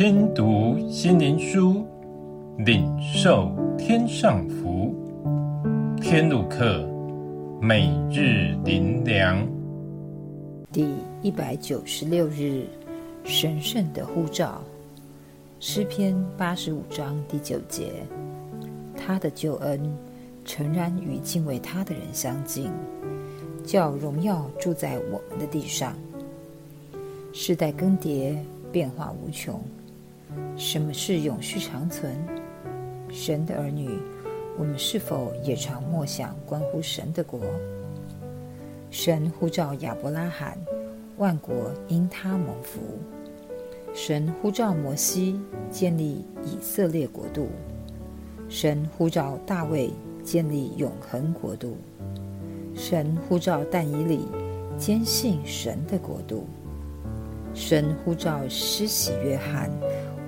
听读心灵书，领受天上福。天路客，每日灵粮，第一百九十六日，神圣的呼召，诗篇八十五章第九节，他的救恩诚然与敬畏他的人相近，叫荣耀住在我们的地上。世代更迭，变化无穷。什么是永续长存？神的儿女，我们是否也常默想关乎神的国？神呼召亚伯拉罕，万国因他蒙福；神呼召摩西，建立以色列国度；神呼召大卫，建立永恒国度；神呼召但以理，坚信神的国度。神呼召施洗约翰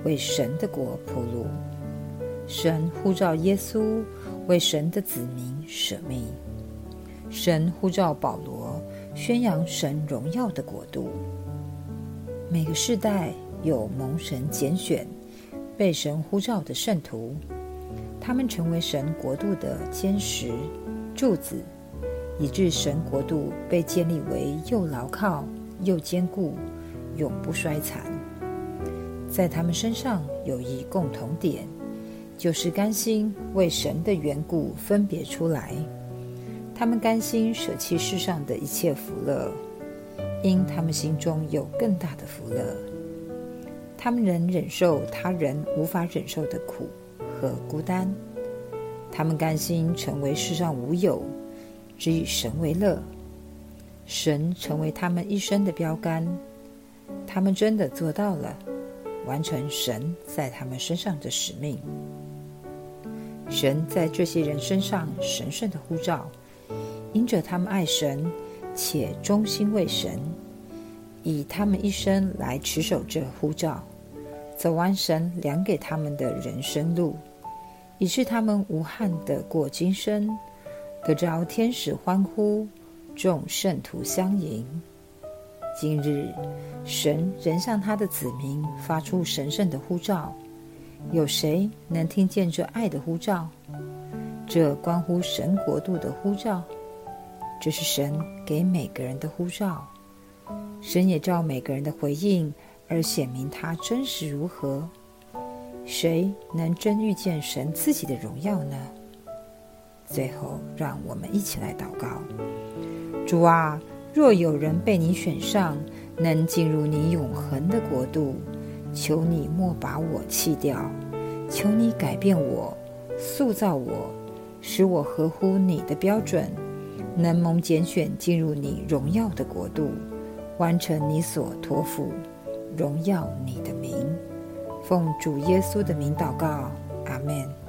为神的国铺路，神呼召耶稣为神的子民舍命，神呼召保罗宣扬神荣耀的国度。每个世代有蒙神拣选、被神呼召的圣徒，他们成为神国度的坚实柱子，以致神国度被建立为又牢靠又坚固。永不衰残。在他们身上有一共同点，就是甘心为神的缘故分别出来。他们甘心舍弃世上的一切福乐，因他们心中有更大的福乐。他们能忍受他人无法忍受的苦和孤单。他们甘心成为世上无有，只以神为乐。神成为他们一生的标杆。他们真的做到了，完成神在他们身上的使命。神在这些人身上神圣的呼召，因着他们爱神且忠心为神，以他们一生来持守这呼召，走完神量给他们的人生路，以致他们无憾的过今生，得着天使欢呼，众圣徒相迎。今日，神仍向他的子民发出神圣的呼召，有谁能听见这爱的呼召？这关乎神国度的呼召，这是神给每个人的呼召。神也照每个人的回应而显明他真实如何。谁能真遇见神自己的荣耀呢？最后，让我们一起来祷告：主啊！若有人被你选上，能进入你永恒的国度，求你莫把我弃掉，求你改变我，塑造我，使我合乎你的标准，能蒙拣选进入你荣耀的国度，完成你所托付，荣耀你的名。奉主耶稣的名祷告，阿门。